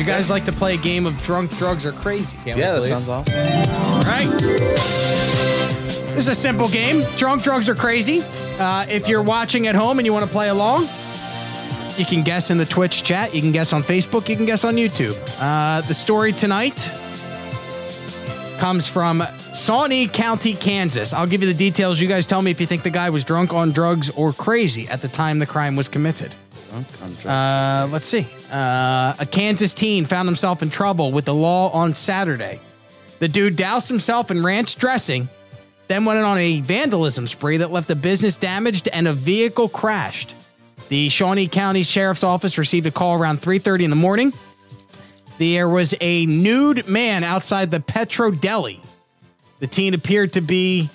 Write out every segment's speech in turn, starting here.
You guys like to play a game of drunk, drugs, or crazy? Yeah, that sounds awesome. All right. This is a simple game. Drunk, drugs, or crazy. Uh, if you're watching at home and you want to play along, you can guess in the Twitch chat. You can guess on Facebook. You can guess on YouTube. Uh, the story tonight comes from Shawnee County, Kansas. I'll give you the details. You guys tell me if you think the guy was drunk on drugs or crazy at the time the crime was committed. Uh, let's see. Uh, a Kansas teen found himself in trouble with the law on Saturday. The dude doused himself in ranch dressing, then went on a vandalism spree that left a business damaged and a vehicle crashed. The Shawnee County Sheriff's Office received a call around 3:30 in the morning. There was a nude man outside the Petro Deli. The teen appeared to be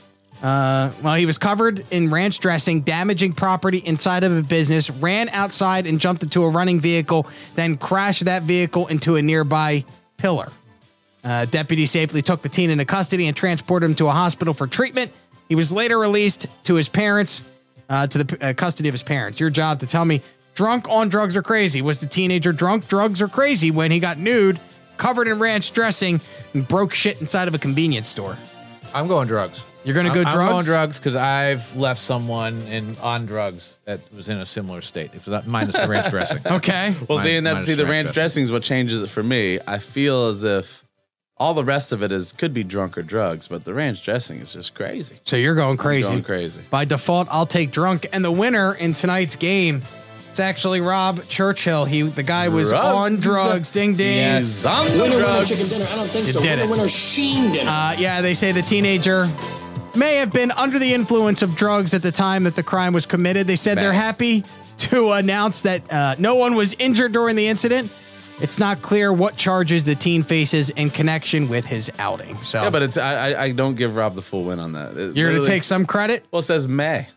uh, well, he was covered in ranch dressing, damaging property inside of a business, ran outside and jumped into a running vehicle, then crashed that vehicle into a nearby pillar. Uh, deputy safely took the teen into custody and transported him to a hospital for treatment. He was later released to his parents, uh, to the uh, custody of his parents. Your job to tell me drunk on drugs or crazy. Was the teenager drunk, drugs, or crazy when he got nude, covered in ranch dressing, and broke shit inside of a convenience store? I'm going drugs. You're gonna go I'm, I'm going drugs? drugs because I've left someone in on drugs that was in a similar state. It was not, minus the ranch dressing. Okay. Well, Mine- see, and that's minus see the ranch ranch dressing. dressing is what changes it for me. I feel as if all the rest of it is could be drunk or drugs, but the ranch dressing is just crazy. So you're going crazy. Going crazy. By default, I'll take drunk. And the winner in tonight's game, it's actually Rob Churchill. He the guy was Drugs. on drugs. Ding ding. He's on the Winner, winner, drugs. chicken dinner. I don't think You so. did winner, it. winner, sheen dinner. Uh, yeah, they say the teenager may have been under the influence of drugs at the time that the crime was committed. They said they're happy to announce that uh, no one was injured during the incident. It's not clear what charges the teen faces in connection with his outing. So Yeah, but it's I, I I don't give Rob the full win on that. It you're going to take some credit. Well, it says may.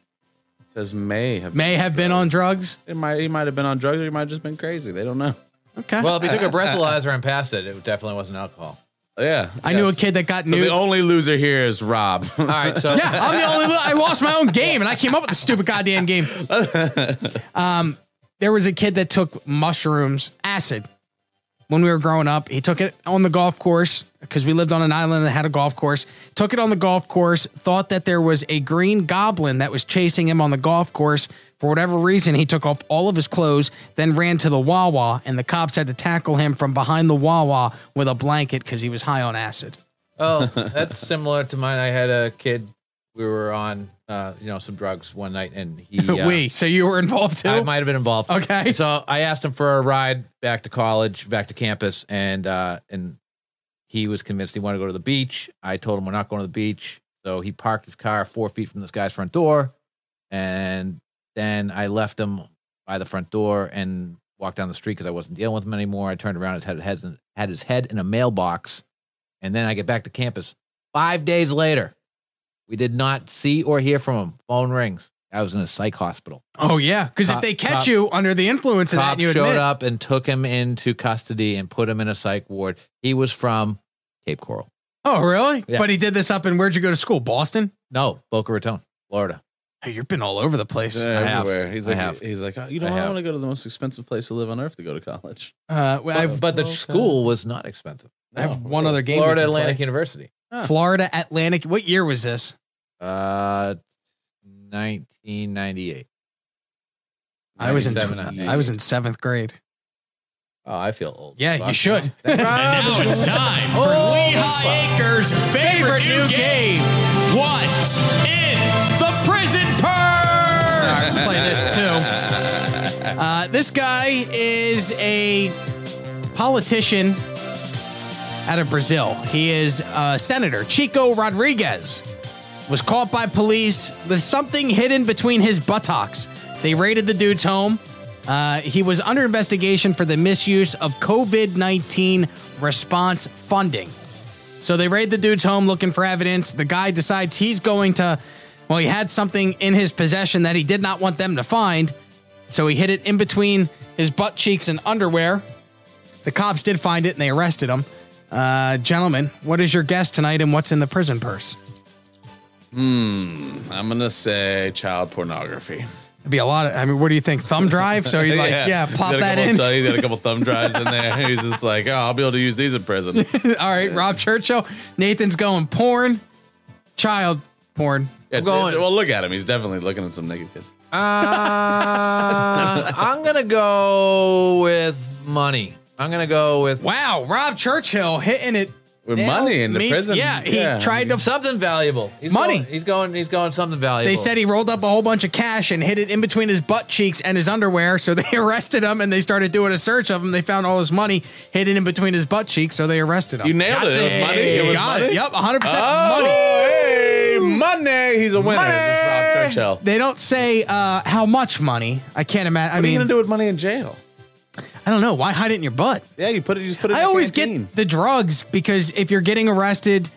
It says may have May have been on drugs. It might he might have been on drugs or he might have just been crazy. They don't know. Okay. well, if he took a breathalyzer and passed it, it definitely wasn't alcohol. Yeah, I knew a kid that got So nude. the only loser here is Rob. All right, so Yeah, I'm the only. I lost my own game, and I came up with the stupid goddamn game. Um, there was a kid that took mushrooms, acid, when we were growing up. He took it on the golf course because we lived on an island that had a golf course. Took it on the golf course. Thought that there was a green goblin that was chasing him on the golf course. For whatever reason, he took off all of his clothes, then ran to the Wawa, and the cops had to tackle him from behind the Wawa with a blanket because he was high on acid. oh, that's similar to mine. I had a kid. We were on, uh, you know, some drugs one night, and he. Uh, we. So you were involved too. I might have been involved. Okay. So I asked him for a ride back to college, back to campus, and uh, and he was convinced he wanted to go to the beach. I told him we're not going to the beach, so he parked his car four feet from this guy's front door, and then I left him by the front door and walked down the street because I wasn't dealing with him anymore. I turned around, his head had, had his head in a mailbox, and then I get back to campus. Five days later, we did not see or hear from him. Phone rings. I was in a psych hospital. Oh yeah, because if they catch cop- you under the influence of that, Cops and you showed admit, up and took him into custody and put him in a psych ward. He was from Cape Coral. oh really? Yeah. But he did this up in where'd you go to school? Boston. No, Boca Raton, Florida. Hey, you've been all over the place. Yeah, I have. everywhere. He's I like, have. he's like, oh, you know, I I, have. want to go to the most expensive place to live on earth to go to college. Uh, well, I've, but the okay. school was not expensive. I have one other game. Florida Atlantic play. University. Florida Atlantic. What year was this? Uh, 1998. I was in. tw- I was in seventh grade. Oh, I feel old. Yeah, you should. And now it's time for Lehigh Acres' favorite new game. What's in the prison purse? Let's play this too. Uh, this guy is a politician out of Brazil. He is uh, Senator Chico Rodrigues. Was caught by police with something hidden between his buttocks. They raided the dude's home. Uh, he was under investigation for the misuse of COVID 19 response funding. So they raid the dude's home looking for evidence. The guy decides he's going to, well, he had something in his possession that he did not want them to find. So he hid it in between his butt cheeks and underwear. The cops did find it and they arrested him. Uh, gentlemen, what is your guess tonight and what's in the prison purse? Hmm, I'm gonna say child pornography. It'd be a lot of, I mean, what do you think? Thumb drive? So you like, yeah, He's pop that couple in. Th- he's got a couple thumb drives in there. He's just like, oh, I'll be able to use these in prison. All right, Rob Churchill. Nathan's going porn, child porn. Yeah, going- Well, look at him. He's definitely looking at some naked kids. Uh, I'm gonna go with money. I'm gonna go with Wow, Rob Churchill hitting it With nail money in the meets- prison. Yeah, he Yeah, tried to. something valuable. He's Money. Going, he's going. He's going something valuable. They said he rolled up a whole bunch of cash and hid it in between his butt cheeks and his underwear. So they arrested him and they started doing a search of him. They found all his money hidden in between his butt cheeks. So they arrested him. You nailed it. It was money. It was Got money. it. Yep, 100% Oh, money. hey, money. He's a winner. Money. This is Rob Churchill. They don't say uh, how much money. I can't imagine. I What are you mean, gonna do with money in jail? I don't know. Why hide it in your butt? Yeah, you put it. You just put it. I the always canteen. get the drugs because if you're getting arrested,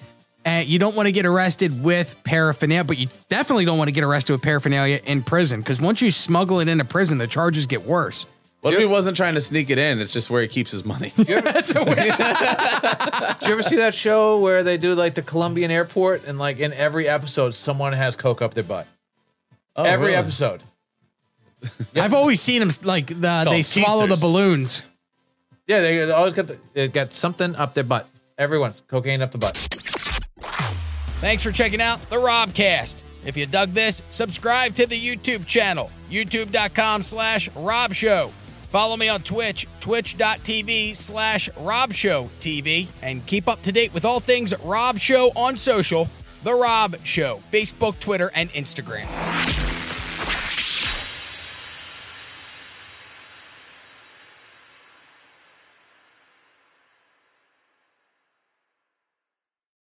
uh, you don't want to get arrested with paraphernalia, but you definitely don't want to get arrested with paraphernalia in prison because once you smuggle it into prison, the charges get worse. What if he wasn't trying to sneak it in? It's just where he keeps his money. Did you ever see that show where they do like the Colombian airport and like in every episode someone has coke up their butt? Oh, every really? episode. I've always seen them like the, they swallow the balloons. Yeah, they always got the, they got something up their butt. Everyone, cocaine up the butt. Thanks for checking out the Robcast. If you dug this, subscribe to the YouTube channel, youtube.com slash Rob Show. Follow me on Twitch, twitch.tv slash Rob Show TV, and keep up to date with all things Rob Show on social, The Rob Show, Facebook, Twitter, and Instagram.